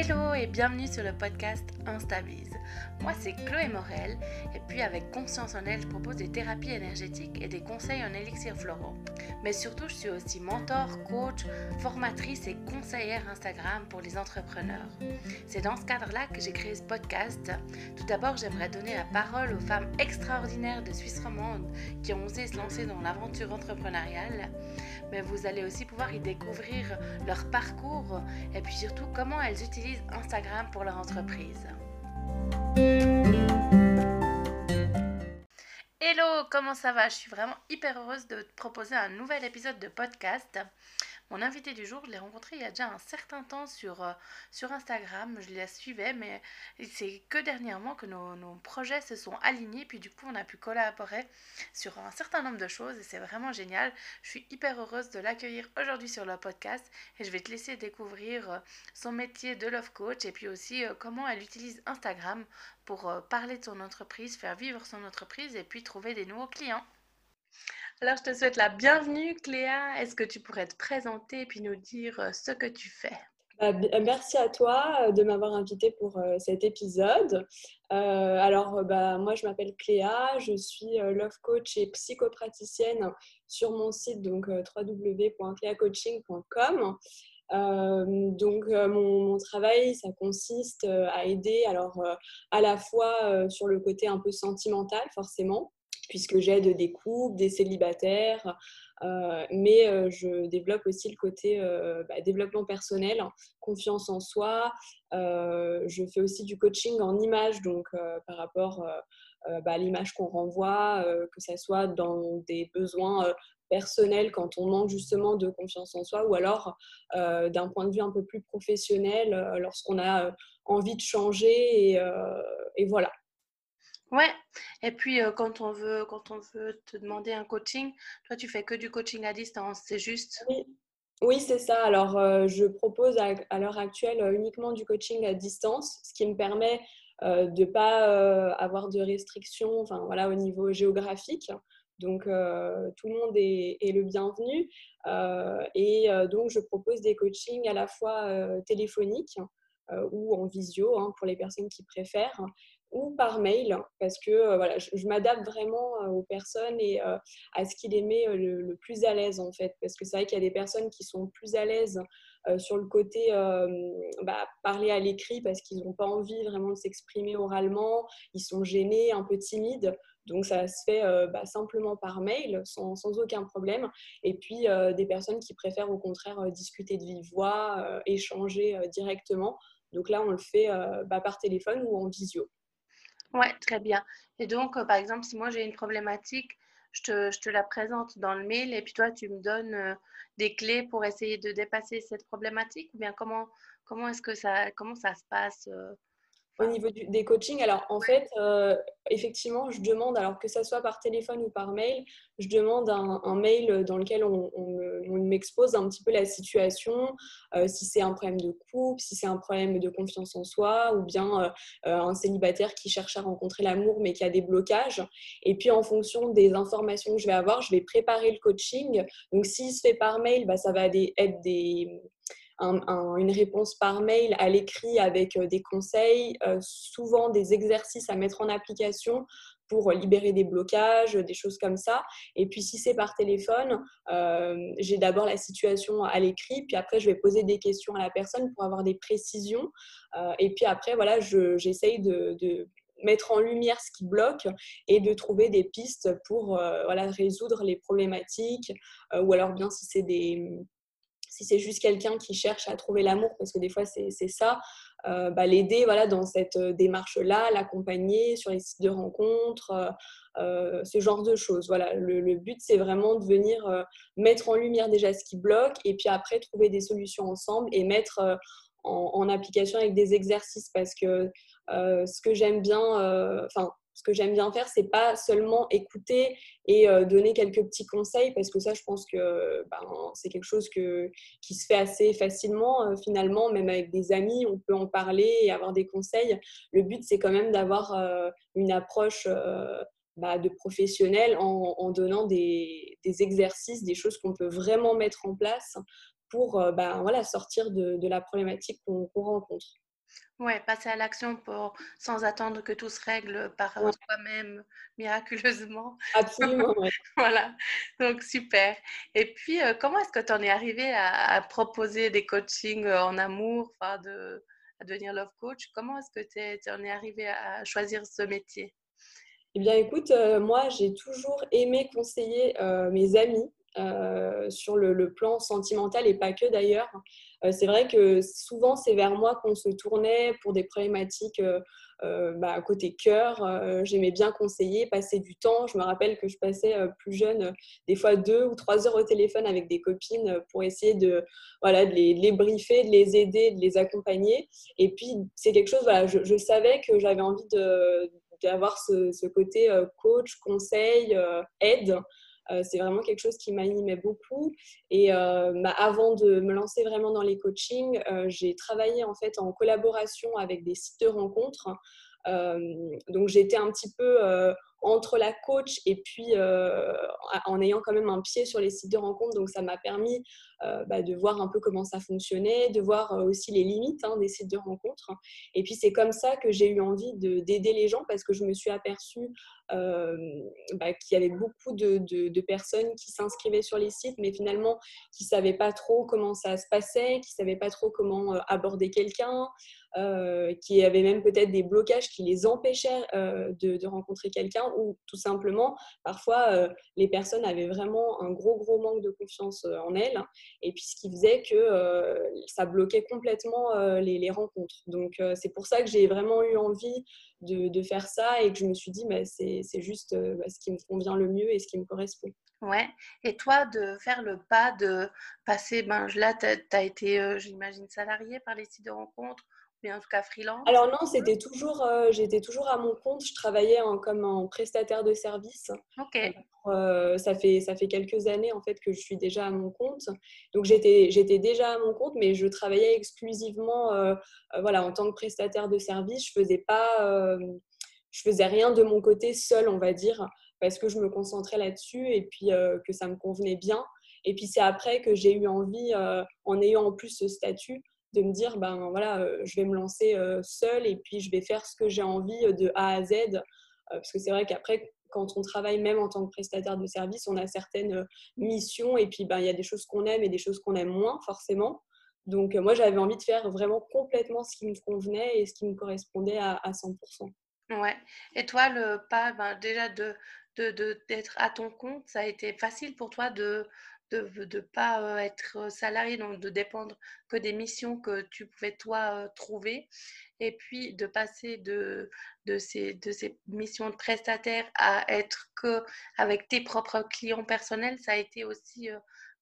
Hello et bienvenue sur le podcast Instabise. Moi c'est Chloé Morel et puis avec Conscience en elle je propose des thérapies énergétiques et des conseils en élixir floraux. Mais surtout je suis aussi mentor, coach, formatrice et conseillère Instagram pour les entrepreneurs. C'est dans ce cadre-là que j'ai créé ce podcast. Tout d'abord j'aimerais donner la parole aux femmes extraordinaires de Suisse romande qui ont osé se lancer dans l'aventure entrepreneuriale. Mais vous allez aussi pouvoir y découvrir leur parcours et puis surtout comment elles utilisent Instagram pour leur entreprise. Hello, comment ça va? Je suis vraiment hyper heureuse de te proposer un nouvel épisode de podcast. Mon invité du jour, je l'ai rencontré il y a déjà un certain temps sur, euh, sur Instagram. Je la suivais, mais c'est que dernièrement que nos, nos, projets se sont alignés. Puis du coup, on a pu collaborer sur un certain nombre de choses et c'est vraiment génial. Je suis hyper heureuse de l'accueillir aujourd'hui sur le podcast et je vais te laisser découvrir euh, son métier de love coach et puis aussi euh, comment elle utilise Instagram pour parler de son entreprise, faire vivre son entreprise et puis trouver des nouveaux clients. Alors, je te souhaite la bienvenue, Cléa. Est-ce que tu pourrais te présenter et puis nous dire euh, ce que tu fais? Bah, euh, Merci à toi euh, de m'avoir invité pour cet épisode. alors, bah, moi, je m'appelle Cléa, je suis love coach et psychopraticienne sur mon site donc www.cleacoaching.com. donc mon, travail, ça consiste à aider alors à la fois sur le côté un peu sentimental forcément, puisque j'aide des couples, des célibataires, euh, mais euh, je développe aussi le côté euh, bah, développement personnel, confiance en soi. je fais aussi du coaching en image, donc par rapport bah, à l'image qu'on renvoie, que ce soit dans des besoins personnels quand on manque justement de confiance en soi, ou alors d'un point de vue un peu plus professionnel lorsqu'on a envie de changer. Et, et voilà. Ouais, et puis euh, quand on veut quand on veut te demander un coaching, toi tu fais que du coaching à distance, c'est juste? Oui, oui c'est ça. Alors euh, je propose à, l'heure actuelle euh, uniquement du coaching à distance, ce qui me permet de ne pas avoir de restrictions enfin, voilà, au niveau géographique. Donc tout le monde est, le bienvenu. et donc je propose des coachings à la fois téléphoniques ou en visio hein, pour les personnes qui préfèrent ou par mail parce que euh, voilà, je, m'adapte vraiment euh, aux personnes et euh, à ce qui les met le, plus à l'aise en fait. Parce que c'est vrai qu'il y a des personnes qui sont plus à l'aise sur le côté bah, parler à l'écrit parce qu'ils n'ont pas envie vraiment de s'exprimer oralement, ils sont gênés, un peu timides. Donc ça se fait bah, simplement par mail, sans, sans, aucun problème. Et puis des personnes qui préfèrent au contraire discuter de vive voix, échanger directement. Donc là, on le fait bah, par téléphone ou en visio. Ouais, très bien. Et donc, euh, par exemple, si moi j'ai une problématique, je te, je te, la présente dans le mail et puis toi, tu me donnes euh, des clés pour essayer de dépasser cette problématique ou bien comment, comment est-ce que ça, comment ça se passe euh, au niveau des coachings, alors en fait, euh, effectivement, je demande, alors que ça soit par téléphone ou par mail, je demande un, mail dans lequel on, m'expose un petit peu la situation, euh, si c'est un problème de couple, si c'est un problème de confiance en soi, ou bien euh, un célibataire qui cherche à rencontrer l'amour mais qui a des blocages. Et puis en fonction des informations que je vais avoir, je vais préparer le coaching. Donc s'il se fait par mail, bah, ça va être des une réponse par mail à l'écrit avec euh, des conseils, euh, souvent des exercices à mettre en application pour libérer des blocages, des choses comme ça. Et puis si c'est par téléphone, euh, j'ai d'abord la situation à l'écrit, puis après je vais poser des questions à la personne pour avoir des précisions. et puis après, voilà, j'essaye de, mettre en lumière ce qui bloque et de trouver des pistes pour voilà, résoudre les problématiques. ou alors bien si c'est des si c'est juste quelqu'un qui cherche à trouver l'amour, parce que des fois c'est ça, euh, bah, l'aider voilà, dans cette euh, démarche-là, l'accompagner sur les sites de rencontres, euh, ce genre de choses. Voilà, le, but c'est vraiment de venir mettre en lumière déjà ce qui bloque et puis après trouver des solutions ensemble et mettre en, en, application avec des exercices parce que ce que j'aime bien, enfin ce que j'aime bien faire, c'est pas seulement écouter et euh, donner quelques petits conseils, parce que ça, je pense que ben, c'est quelque chose qui se fait assez facilement euh, finalement, même avec des amis, on peut en parler et avoir des conseils. Le but, c'est quand même d'avoir euh, une approche bah, de professionnel en, donnant des, exercices, des choses qu'on peut vraiment mettre en place pour ben, sortir de, la problématique qu'on rencontre. Ouais, passer à l'action pour sans attendre que tout se règle par Ouais. soi-même miraculeusement. Absolument. Voilà, donc super. Et puis, heu, comment est-ce que tu en es arrivé à à proposer des coachings, heu, en amour, enfin de à devenir love coach? Comment est-ce que tu en es arrivé à choisir ce métier? Eh bien, écoute, moi, j'ai toujours aimé conseiller, mes amis, sur le le plan sentimental et pas que d'ailleurs. Heu, c'est vrai que souvent, c'est vers moi qu'on se tournait pour des problématiques, heu heu, bah, côté cœur. J'aimais bien conseiller, passer du temps. Je me rappelle que je passais, plus jeune, des fois 2 ou 3 heures au téléphone avec des copines, pour essayer de, voilà, de les de les briefer, de les aider, de les accompagner et puis, c'est quelque chose, voilà, je savais que j'avais envie d'avoir ce, côté euh, coach, conseil, euh, aide. Euh, c'est vraiment quelque chose qui m'animait beaucoup. Et euh, bah, avant de me lancer vraiment dans les coachings, euh, j'ai travaillé en fait en collaboration avec des sites de rencontres. Donc j'étais un petit peu entre la coach et puis euh, en ayant quand même un pied sur les sites de rencontres. Donc ça m'a permis euh, bah, de voir un peu comment ça fonctionnait, de voir euh, aussi les limites hein, des sites de rencontres. Et puis c'est comme ça que j'ai eu envie d'aider les gens parce que je me suis aperçue bah, qu'il y avait beaucoup de, de, personnes qui s'inscrivaient sur les sites, mais finalement qui ne savaient pas trop comment ça se passait, qui ne savaient pas trop comment aborder quelqu'un, qui avaient même peut-être des blocages qui les empêchaient de, de, rencontrer quelqu'un ou tout simplement, parfois, euh, les personnes avaient vraiment un gros, gros manque de confiance en elles et puis ce qui faisait que euh, ça bloquait complètement euh, les, rencontres. Donc euh, c'est pour ça que j'ai vraiment eu envie de, faire ça et que je me suis dit bah, c'est juste bah, ce qui me convient le mieux et ce qui me correspond. Ouais. Et toi, de faire le pas de passer, ben là, tu as, été, euh, j'imagine, salarié par les sites de rencontres, mais en tout cas freelance? Alors non, c'était toujours, euh, j'étais toujours à mon compte. Je travaillais en, comme en prestataire de service. Ok. Euh, ça fait ça fait quelques années en fait que je suis déjà à mon compte. Donc j'étais j'étais déjà à mon compte, mais je travaillais exclusivement euh, voilà en tant que prestataire de service. Je faisais pas, je faisais rien de mon côté seul, on va dire, parce que je me concentrais là-dessus et puis que ça me convenait bien. Et puis c'est après que j'ai eu envie, en ayant en plus ce statut, de me dire ben voilà euh, je vais me lancer euh, seule et puis je vais faire ce que j'ai envie euh, de A à Z parce que c'est vrai qu'après quand on travaille même en tant que prestataire de service on a certaines missions et puis ben il y a des choses qu'on aime et des choses qu'on aime moins forcément donc moi j'avais envie de faire vraiment complètement ce qui me convenait et ce qui me correspondait à, à 100%. Ouais. Et toi le pas ben, déjà de d'être à ton compte ça a été facile pour toi de de ne pas être salarié, donc de dépendre que des missions que tu pouvais toi trouver, et puis de passer de, de, ces, de ces missions de prestataire à être que avec tes propres clients personnels, ça a été aussi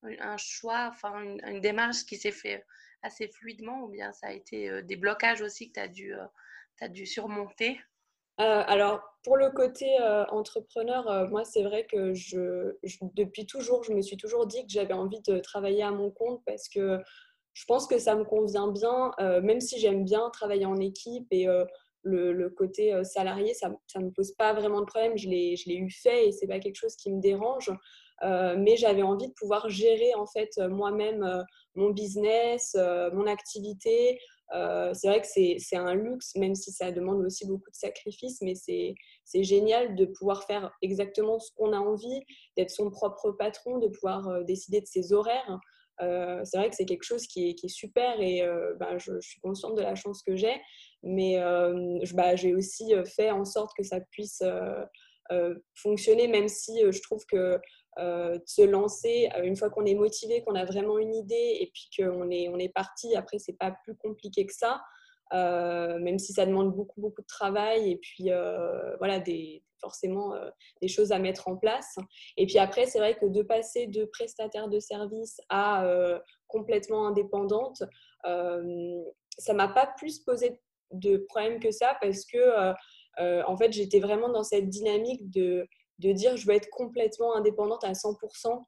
un choix, enfin une, démarche qui s'est fait assez fluidement, ou bien ça a été des blocages aussi que tu as as dû surmonter euh, alors, pour le côté euh, entrepreneur, euh, moi, c'est vrai que je, depuis toujours, je me suis toujours dit que j'avais envie de travailler à mon compte parce que je pense que ça me convient bien, même si j'aime bien travailler en équipe et le, le, côté salarié, ça ne me pose pas vraiment de problème. Je l'ai eu fait et c'est pas quelque chose qui me dérange. mais j'avais envie de pouvoir gérer en fait moi-même mon business, mon activité, euh, c'est vrai que c'est un luxe, même si ça demande aussi beaucoup de sacrifices, mais c'est génial de pouvoir faire exactement ce qu'on a envie, d'être son propre patron, de pouvoir euh, décider de ses horaires. Euh, c'est vrai que c'est quelque chose qui est, qui est super et bah, je, suis consciente de la chance que j'ai, mais bah, j'ai aussi fait en sorte que ça puisse fonctionner, même si je trouve que euh, de se lancer une fois qu'on est motivé, qu'on a vraiment une idée et puis qu'on est, on est parti. Après, c'est pas plus compliqué que ça, euh, même si ça demande beaucoup, beaucoup de travail et puis euh, voilà, des, forcément euh, des choses à mettre en place. Et puis après, c'est vrai que de passer de prestataire de service à euh, complètement indépendante, euh, ça m'a pas plus posé de problème que ça parce que en fait, j'étais vraiment dans cette dynamique de de dire je veux être complètement indépendante à 100%.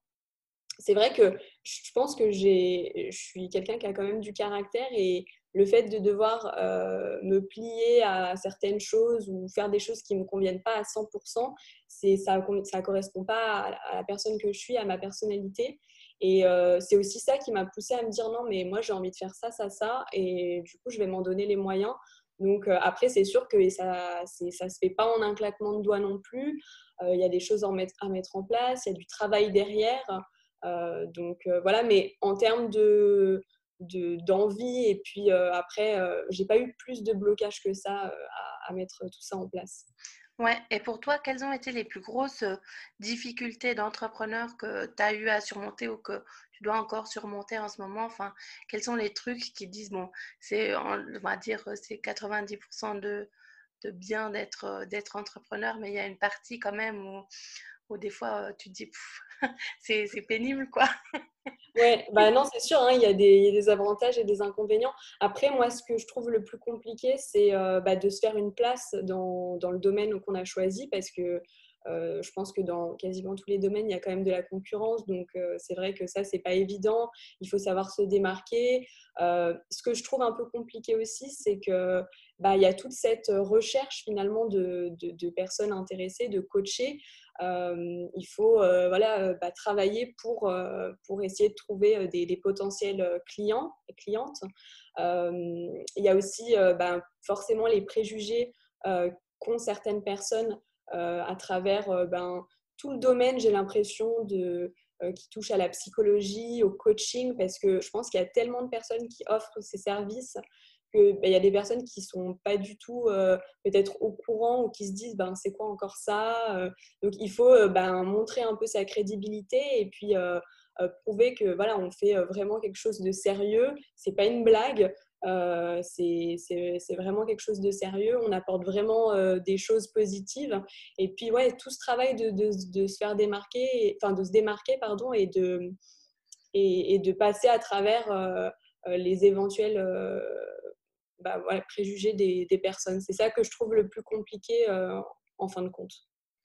C'est vrai que je pense que je suis quelqu'un qui a quand même du caractère et le fait de devoir euh, me plier à certaines choses ou faire des choses qui ne me conviennent pas à 100%, ça ne correspond pas à, la personne que je suis, à ma personnalité. Et c'est aussi ça qui m'a poussé à me dire non, mais moi j'ai envie de faire ça, ça, ça, et du coup je vais m'en donner les moyens. Donc après, c'est sûr que ça ne se fait pas en un claquement de doigts non plus. Il y a des choses à mettre, en place, il y a du travail derrière. donc voilà, mais en termes de d'envie et puis après j'ai pas eu plus de blocage que ça à, mettre tout ça en place. Ouais, et pour toi, quelles ont été les plus grosses difficultés d'entrepreneur que tu as eu à surmonter ou que tu dois encore surmonter en ce moment? Enfin, quels sont les trucs qui disent, bon, c'est, on va dire, c'est 90% de, de bien d'être, d'être entrepreneur, mais il y a une partie quand même où, où des fois tu te dis, c'est, c'est pénible, quoi. Ouais, bah non, c'est sûr, hein, il, y a des, avantages et des inconvénients. Après, moi, ce que je trouve le plus compliqué, c'est euh, bah, de se faire une place dans, dans le domaine qu'on a choisi parce que euh, je pense que dans quasiment tous les domaines, il y a quand même de la concurrence. Donc, euh, c'est vrai que ça, c'est pas évident. Il faut savoir se démarquer. ce que je trouve un peu compliqué aussi, c'est que bah, y a toute cette recherche finalement de, personnes intéressées, de coacher. Euh, il faut euh, voilà, euh, bah, travailler pour, pour essayer de trouver des, potentiels clients et clientes. il y a aussi bah, forcément les préjugés qu'ont certaines personnes à travers ben, tout le domaine, j'ai l'impression, de, qui touche à la psychologie, au coaching, parce que je pense qu'il y a tellement de personnes qui offrent ces services qu'il ben, y a des personnes qui sont pas du tout euh, peut-être au courant ou qui se disent ben c'est quoi encore ça euh. donc il faut euh, ben, montrer un peu sa crédibilité et puis prouver que voilà on fait vraiment quelque chose de sérieux c'est pas une blague c'est vraiment quelque chose de sérieux on apporte vraiment des choses positives et puis ouais tout ce travail de, de, de se faire démarquer enfin de se démarquer pardon et de et, de passer à travers les éventuels bah, préjugés des, personnes. C'est ça que je trouve le plus compliqué euh, en fin de compte.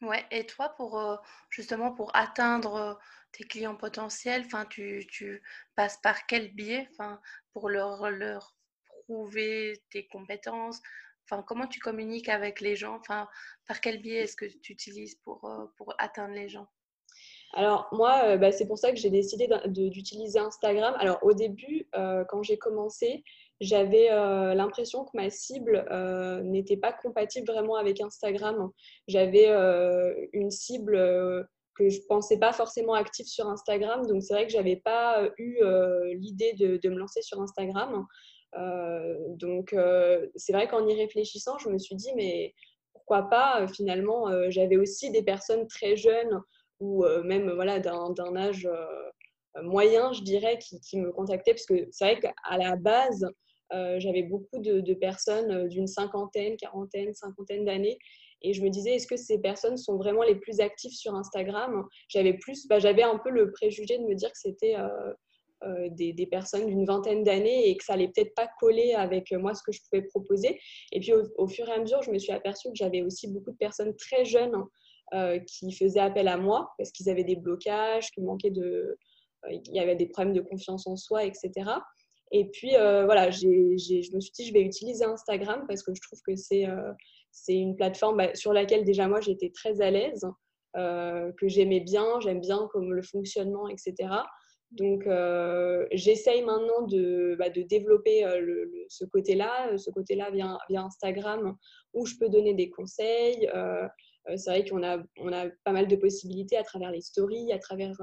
Ouais, et toi, pour euh, justement pour atteindre euh, tes clients potentiels, enfin, tu, tu, passes par quel biais enfin, pour leur, leur prouver tes compétences? Enfin, comment tu communiques avec les gens? Enfin, Par quel biais est-ce que tu utilises pour, pour atteindre les gens? Alors moi, bah, c'est pour ça que j'ai décidé d'utiliser Instagram. Alors au début, quand j'ai commencé, j'avais euh, l'impression que ma cible euh, n'était pas compatible vraiment avec Instagram. J'avais euh, une cible que je pensais pas forcément active sur Instagram, donc c'est vrai que j'avais pas eu l'idée de, de, me lancer sur Instagram. Donc c'est vrai qu'en y réfléchissant, je me suis dit mais pourquoi pas Finalement, j'avais aussi des personnes très jeunes ou même voilà d'un âge moyen, je dirais, qui, me contactaient parce que c'est vrai qu'à la base, euh, j'avais beaucoup de, personnes euh, d'une cinquantaine, quarantaine, cinquantaine d'années. Et je me disais, est-ce que ces personnes sont vraiment les plus actives sur Instagram? J'avais plus, bah, j'avais un peu le préjugé de me dire que c'était euh, des, personnes d'une vingtaine d'années et que ça allait peut-être pas coller avec moi ce que je pouvais proposer. Et puis au, fur et à mesure, je me suis aperçue que j'avais aussi beaucoup de personnes très jeunes qui faisaient appel à moi parce qu'ils avaient des blocages, qu'il manquait de, il y avait des problèmes de confiance en soi, etc. Et puis, euh, voilà, je me suis dit, je vais utiliser Instagram parce que je trouve que c'est euh, une plateforme bah, sur laquelle déjà moi j'étais très à l'aise, euh, que j'aimais bien, j'aime bien comme le fonctionnement, etc. Donc, j'essaye maintenant de, bah, développer ce côté-là, ce côté-là via, Instagram, où je peux donner des conseils. c'est vrai qu'on a, pas mal de possibilités à travers les stories, à travers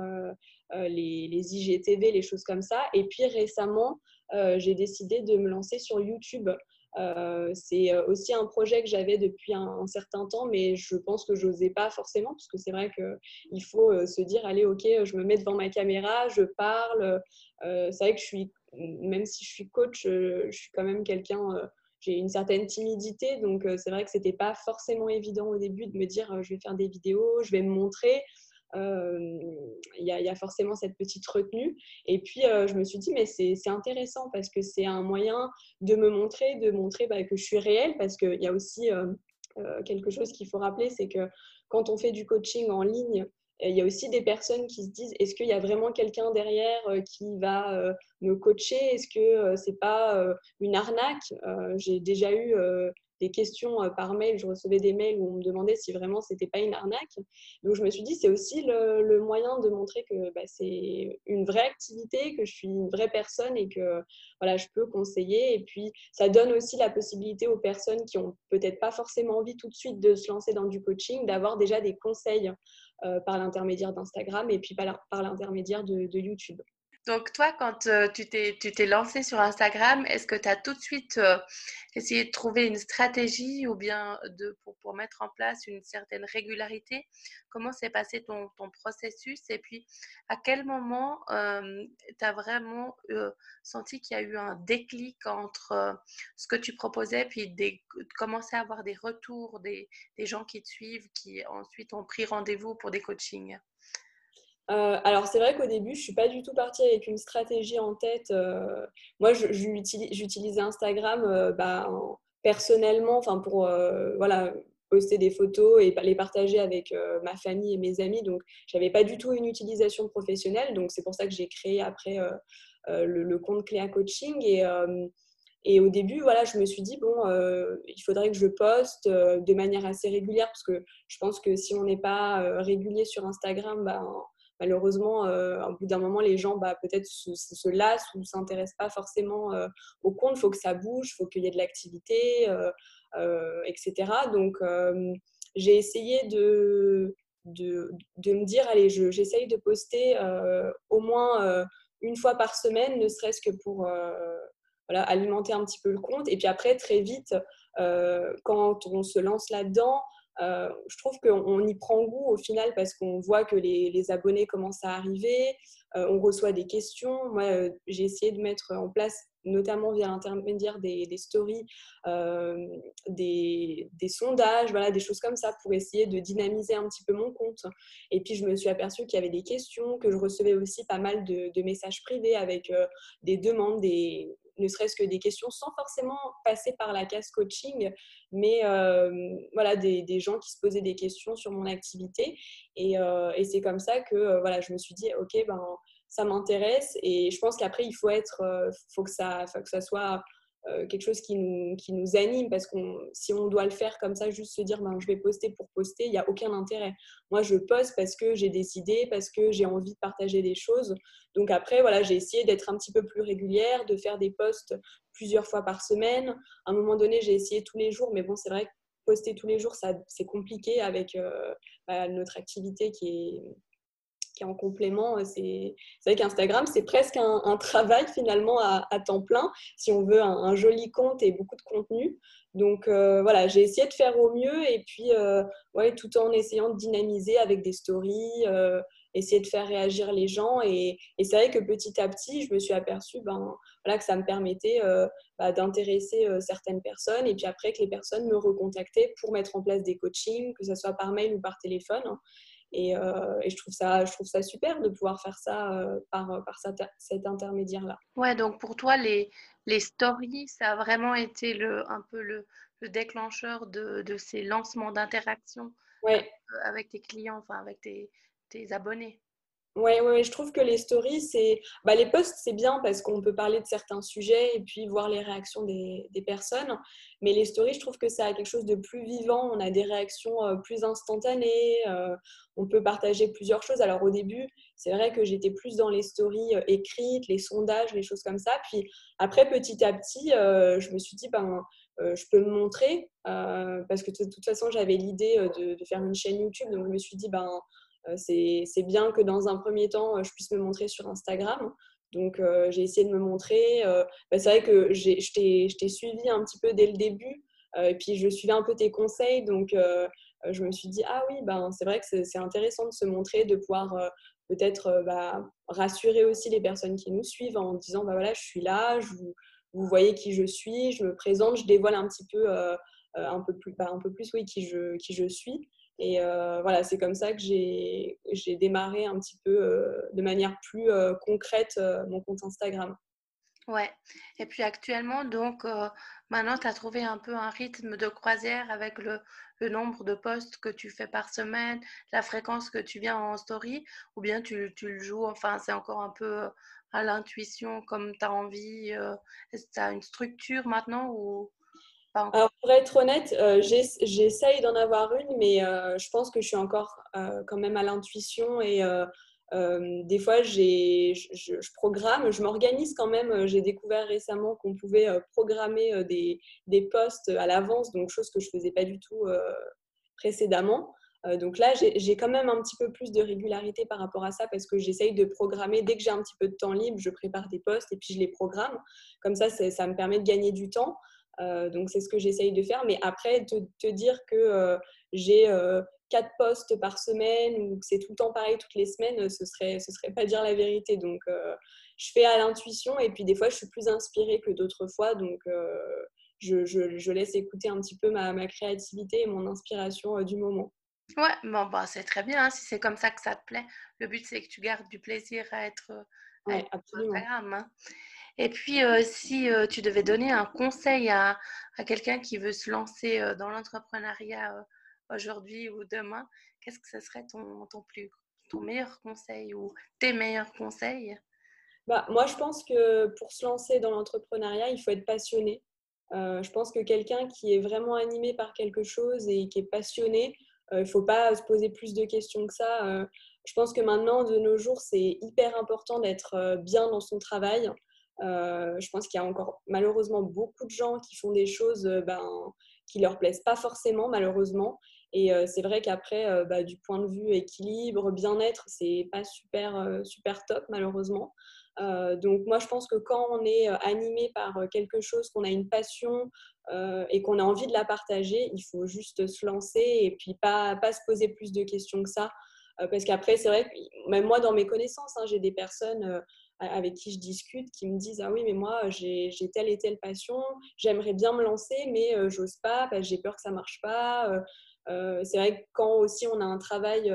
les, IGTV, les choses comme ça. Et puis récemment, euh, j'ai décidé de me lancer sur YouTube. Euh, c'est euh, aussi un projet que j'avais depuis un, certain temps, mais je pense que je n'osais pas forcément, parce que c'est vrai qu'il faut se dire, allez, ok, je me mets devant ma caméra, je parle. c'est vrai que je suis, même si je suis coach, je suis quand même quelqu'un j'ai une certaine timidité, donc c'est vrai que c'était pas forcément évident au début de me dire je vais faire des vidéos, je vais me montrer il y, a forcément cette petite retenue. Et puis, je me suis dit, mais c'est intéressant parce que c'est un moyen de me montrer, de montrer bah, que je suis réelle, parce qu'il y a aussi quelque chose qu'il faut rappeler, c'est que quand on fait du coaching en ligne, il y a aussi des personnes qui se disent est-ce qu'il y a vraiment quelqu'un derrière qui va me coacher? Est-ce que c'est pas une arnaque? J'ai déjà eu des questions par mail, je recevais des mails où on me demandait si vraiment c'était pas une arnaque. Donc je me suis dit, c'est aussi le, moyen de montrer que bah, c'est une vraie activité, que je suis une vraie personne et que voilà, je peux conseiller. Et puis ça donne aussi la possibilité aux personnes qui ont peut-être pas forcément envie tout de suite de se lancer dans du coaching, d'avoir déjà des conseils par l'intermédiaire d'Instagram et puis par l'intermédiaire de YouTube. Donc toi, quand euh, tu t'es lancé sur Instagram, est-ce que tu as tout de suite euh, essayé de trouver une stratégie ou bien de, pour, mettre en place une certaine régularité? Comment s'est passé ton, processus Et puis, à quel moment euh, tu as vraiment senti qu'il y a eu un déclic entre ce que tu proposais puis des, commencer à avoir des retours des gens qui te suivent, qui ensuite ont pris rendez-vous pour des coachings? Euh, alors c'est vrai qu'au début, je suis pas du tout partie avec une stratégie en tête. Euh, moi, j'utilisais Instagram euh, bah, personnellement, pour voilà poster des photos et les partager avec ma famille et mes amis. Donc, j'avais pas du tout une utilisation professionnelle. Donc, c'est pour ça que j'ai créé après le, compte Cléa Coaching et et au début, voilà, je me suis dit, bon, il faudrait que je poste de manière assez régulière parce que je pense que si on n'est pas régulier sur Instagram, bah, malheureusement, euh, au bout d'un moment, les gens bah, peut-être se, lassent ou ne s'intéressent pas forcément euh, au compte. Il faut que ça bouge, il faut qu'il y ait de l'activité, euh, etc. Donc, j'ai essayé de, de, me dire, allez, j'essaye de poster au moins une fois par semaine, ne serait-ce que pour alimenter un petit peu le compte. Et puis après, très vite, quand on se lance là-dedans, euh, je trouve qu'on y prend goût au final parce qu'on voit que les, abonnés commencent à arriver, euh, on reçoit des questions. Moi, euh, j'ai essayé de mettre en place, notamment via l'intermédiaire des, stories, des, sondages, des choses comme ça pour essayer de dynamiser un petit peu mon compte. Et puis, je me suis aperçue qu'il y avait des questions, que je recevais aussi pas mal de, de messages privés avec des demandes, des, ne serait-ce que des questions sans forcément passer par la case coaching, mais euh, voilà, des, gens qui se posaient des questions sur mon activité. Et, euh, c'est comme ça que euh, voilà, je me suis dit, OK, ben, ça m'intéresse. Et je pense qu'après, il faut, être, faut, que ça, faut que ça soit euh, quelque chose qui nous, qui nous anime parce que si on doit le faire comme ça, juste se dire ben, je vais poster pour poster, il n'y a aucun intérêt. Moi, je poste parce que j'ai des idées, parce que j'ai envie de partager des choses. Donc après, voilà, j'ai essayé d'être un petit peu plus régulière, de faire des posts plusieurs fois par semaine. À un moment donné, j'ai essayé tous les jours, mais bon, c'est vrai que poster tous les jours, c'est compliqué avec euh, bah, notre activité qui est, en complément. Euh, c'est vrai qu'Instagram, c'est presque un, travail finalement à, temps plein si on veut un, joli compte et beaucoup de contenu. Donc euh, voilà, j'ai essayé de faire au mieux et puis euh, ouais, tout en essayant de dynamiser avec des stories, essayer de faire réagir les gens. Et, c'est vrai que petit à petit, je me suis aperçue ben, voilà, que ça me permettait bah, d'intéresser certaines personnes et puis après que les personnes me recontactaient pour mettre en place des coachings, que ce soit par mail ou par téléphone. Euh, et, je, trouve ça, je trouve ça super de pouvoir faire ça euh, par, par cet intermédiaire-là. Ouais, donc pour toi, les, les stories, ça a vraiment été le, un peu le, le déclencheur de, de, ces lancements d'interaction ouais. Euh, avec tes clients, enfin avec tes, tes abonnés? Oui, ouais, je trouve que les stories, c'est. Bah, les posts, c'est bien parce qu'on peut parler de certains sujets et puis voir les réactions des, des, personnes. Mais les stories, je trouve que ça a quelque chose de plus vivant. On a des réactions euh, plus instantanées. Euh, on peut partager plusieurs choses. Alors, au début, c'est vrai que j'étais plus dans les stories euh, écrites, les sondages, les choses comme ça. Puis après, petit à petit, je me suis dit, ben. je peux me montrer parce que de toute façon j'avais l'idée de, de, faire une chaîne YouTube donc je me suis dit ben c'est bien que dans un premier temps, euh, je puisse me montrer sur Instagram. Donc, euh, j'ai essayé de me montrer. Bah, c'est vrai que je t'ai suivi un petit peu dès le début. et puis, je suivais un peu tes conseils. Donc, je me suis dit, ah oui, ben, c'est vrai que c'est intéressant de se montrer, de pouvoir peut-être bah, rassurer aussi les personnes qui nous suivent en disant, bah, voilà, je suis là, je vous, vous voyez qui je suis, je me présente, je dévoile un petit peu, un peu plus, bah, un peu plus oui, qui, je, qui je suis. Et euh, voilà, c'est comme ça que j'ai démarré un petit peu euh, de manière plus euh, concrète mon compte Instagram. Ouais. Et puis actuellement, donc maintenant, tu as trouvé un peu un rythme de croisière avec le, le, nombre de posts que tu fais par semaine, la fréquence que tu viens en story, ou bien tu, tu le joues, enfin, c'est encore un peu à l'intuition comme tu as envie. tu as une structure maintenant ou... Alors, pour être honnête, euh, j'essaye d'en avoir une, mais euh, je pense que je suis encore euh, quand même à l'intuition et des fois, je, je, programme, je m'organise quand même. J'ai découvert récemment qu'on pouvait programmer des, des postes à l'avance, donc chose que je ne faisais pas du tout précédemment. donc là, j'ai quand même un petit peu plus de régularité par rapport à ça parce que j'essaye de programmer. Dès que j'ai un petit peu de temps libre, je prépare des postes et puis je les programme. Comme ça, ça me permet de gagner du temps. Euh, donc, c'est ce que j'essaye de faire. Mais après, te, te dire que euh, j'ai euh, quatre postes par semaine ou que c'est tout le temps pareil toutes les semaines, ce serait, ce serait pas dire la vérité. Donc, je fais à l'intuition et puis des fois, je suis plus inspirée que d'autres fois. Donc, je, je, je, laisse écouter un petit peu ma, ma créativité et mon inspiration du moment. Ouais, bon, bah, c'est très bien hein, si c'est comme ça que ça te plaît. Le but, c'est que tu gardes du plaisir à être, ouais, absolument. Instagram. Hein. Et puis, euh, si euh, tu devais donner un conseil à, quelqu'un qui veut se lancer euh, dans l'entrepreneuriat aujourd'hui ou demain, qu'est-ce que ce serait ton, ton, plus, ton meilleur conseil ou tes meilleurs conseils? Bah, Moi, je pense que pour se lancer dans l'entrepreneuriat, il faut être passionné. je pense que quelqu'un qui est vraiment animé par quelque chose et qui est passionné, il ne faut pas se poser plus de questions que ça. je pense que maintenant, de nos jours, c'est hyper important d'être bien dans son travail. Euh, je pense qu'il y a encore malheureusement beaucoup de gens qui font des choses euh, ben, qui leur plaisent pas forcément, malheureusement. Et euh, c'est vrai qu'après, bah, du point de vue équilibre, bien-être, c'est pas super, super top, malheureusement. donc moi, je pense que quand on est animé par quelque chose, qu'on a une passion et qu'on a envie de la partager, il faut juste se lancer et puis pas, pas se poser plus de questions que ça. parce qu'après, c'est vrai que même moi, dans mes connaissances, hein, j'ai des personnes avec qui je discute qui me disent Ah oui, mais moi, j'ai telle et telle passion, j'aimerais bien me lancer, mais euh, j'ose pas, j'ai peur que ça marche pas. Euh, euh, c'est vrai que quand aussi on a un travail,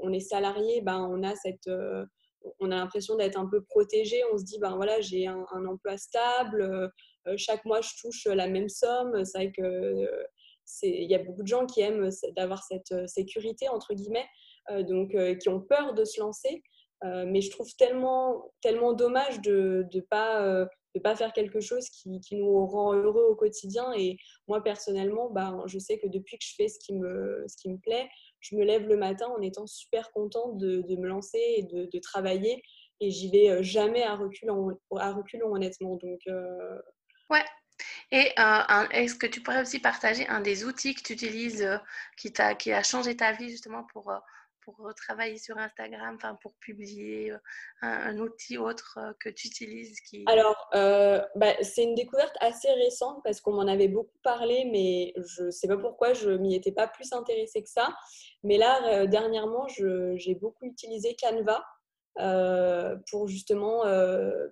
on est salarié, ben, on a cette. on a l'impression d'être un peu protégé. On se dit, ben voilà, j'ai un, emploi stable. chaque mois, je touche la même somme. C'est vrai que il y a beaucoup de gens qui aiment d'avoir cette sécurité entre guillemets, donc qui ont peur de se lancer. Euh, mais je trouve tellement, tellement dommage de ne pas, euh, pas faire quelque chose qui, nous rend heureux au quotidien. Et moi, personnellement, bah, je sais que depuis que je fais ce qui me, plaît, je me lève le matin en étant super contente de, me lancer et de, travailler. Et j'y vais euh, jamais à reculons, honnêtement. Donc, Ouais, et est-ce que tu pourrais aussi partager un des outils que tu utilises qui a changé ta vie justement pour, pour travailler sur Instagram, enfin pour publier euh, un, outil autre euh, que tu utilises qui... Alors, euh, bah, c'est une découverte assez récente parce qu'on m'en avait beaucoup parlé, mais je ne sais pas pourquoi je m'y étais pas plus intéressée que ça. Mais là, dernièrement, j'ai beaucoup utilisé Canva. pour justement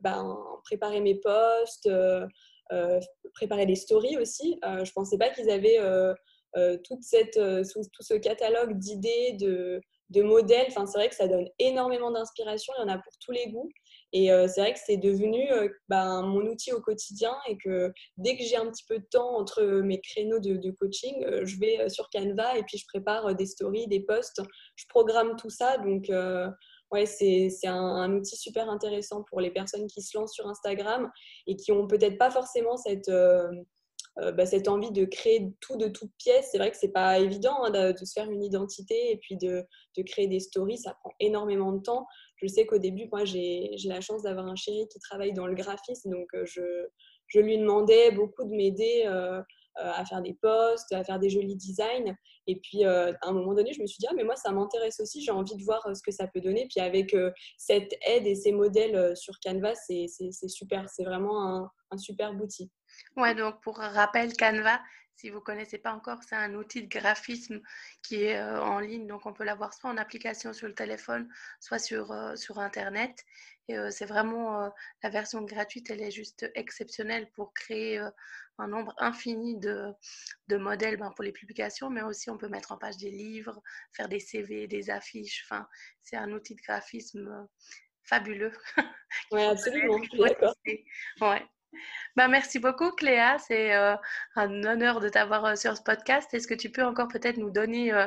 ben, préparer mes posts, préparer des stories aussi. je ne pensais pas qu'ils avaient toute cette, tout ce catalogue d'idées, de, de modèles. Enfin, c'est vrai que ça donne énormément d'inspiration. Il y en a pour tous les goûts. Et euh, c'est vrai que c'est devenu euh, ben, mon outil au quotidien et que dès que j'ai un petit peu de temps entre mes créneaux de, coaching, euh, je vais sur Canva et puis je prépare des stories, des posts, je programme tout ça. Donc, ouais, c'est un, un, outil super intéressant pour les personnes qui se lancent sur Instagram et qui ont peut-être pas forcément cette euh, bah, cette envie de créer tout de toutes pièces. C'est vrai que c'est pas évident hein, de, se faire une identité et puis de, créer des stories. Ça prend énormément de temps. Je sais qu'au début, moi, j'ai la chance d'avoir un chéri qui travaille dans le graphisme, donc euh, je, je lui demandais beaucoup de m'aider euh, à faire des posts, à faire des jolis designs. Et puis, à un moment donné, je me suis dit, ah, mais moi, ça m'intéresse aussi, j'ai envie de voir ce que ça peut donner. Puis, avec cette aide et ces modèles sur Canva, c'est super. C'est vraiment un, un super outil. Ouais, donc pour rappel, Canva, si vous ne connaissez pas encore, c'est un outil de graphisme qui est euh, en ligne. Donc on peut l'avoir soit en application sur le téléphone, soit sur, euh, sur Internet. Et euh, c'est vraiment la version gratuite, elle est juste exceptionnelle pour créer un nombre infini de, de modèles ben, pour les publications, mais aussi on peut mettre en page des livres, faire des CV, des affiches. Enfin, c'est un outil de graphisme fabuleux. Oui, absolument, je suis d'accord. Ouais. Bah, merci beaucoup Cléa, c'est euh, un honneur de t'avoir euh, sur ce podcast. Est-ce que tu peux encore peut-être nous donner, euh,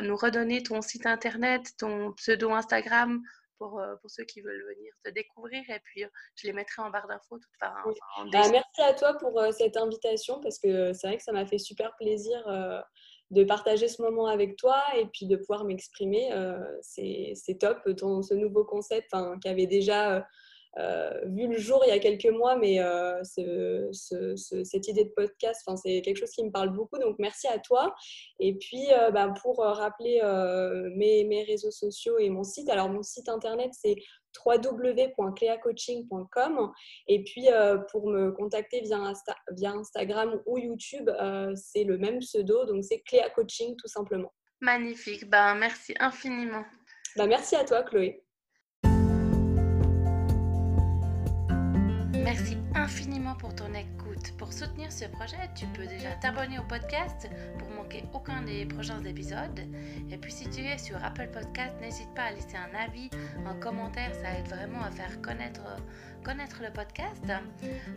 nous redonner ton site internet, ton pseudo Instagram pour, pour ceux qui veulent venir te découvrir? Et puis, je les mettrai en barre d'infos. Part, bah, merci à toi pour cette invitation parce que c'est vrai que ça m'a fait super plaisir de partager ce moment avec toi et puis de pouvoir m'exprimer. c'est top, ton, ce nouveau concept qui avait déjà vu le jour il y a quelques mois, mais euh, cette idée de podcast, c'est quelque chose qui me parle beaucoup. Donc, merci à toi. Et puis, euh, bah, pour rappeler mes, mes, réseaux sociaux et mon site, alors mon site internet, c'est www.cleacoaching.com. Et puis, pour me contacter via, via Instagram ou YouTube, c'est le même pseudo. Donc, c'est Cléa Coaching, tout simplement. Magnifique. Ben, merci infiniment. Ben, merci à toi, Chloé. Merci infiniment pour ton écoute. Pour soutenir ce projet, tu peux déjà t'abonner au podcast pour manquer aucun des prochains épisodes. Et puis si tu es sur Apple Podcast, n'hésite pas à laisser un avis, un commentaire, ça aide vraiment à faire connaître connaître le podcast.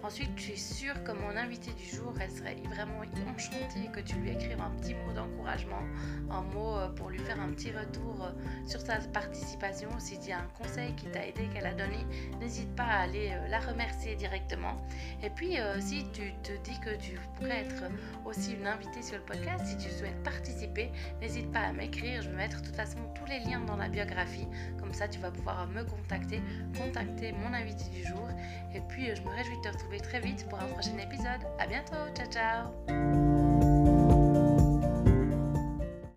Ensuite, je suis sûre que mon invité du jour, elle serait vraiment enchantée que tu lui écrives un petit mot d'encouragement, un mot euh, pour lui faire un petit retour euh, sur sa participation. Si tu as un conseil qui t'a aidé, qu'elle a donné, n'hésite pas à aller euh, la remercier directement. Et puis, si tu te dis que tu pourrais être aussi une invitée sur le podcast, si tu souhaites participer, n'hésite pas à m'écrire. Je vais mettre de toute façon tous les liens dans la biographie. Comme ça, tu vas pouvoir me contacter, contacter mon invité du jour et puis, je me réjouis de te retrouver très vite pour un prochain épisode. À bientôt. Ciao, ciao.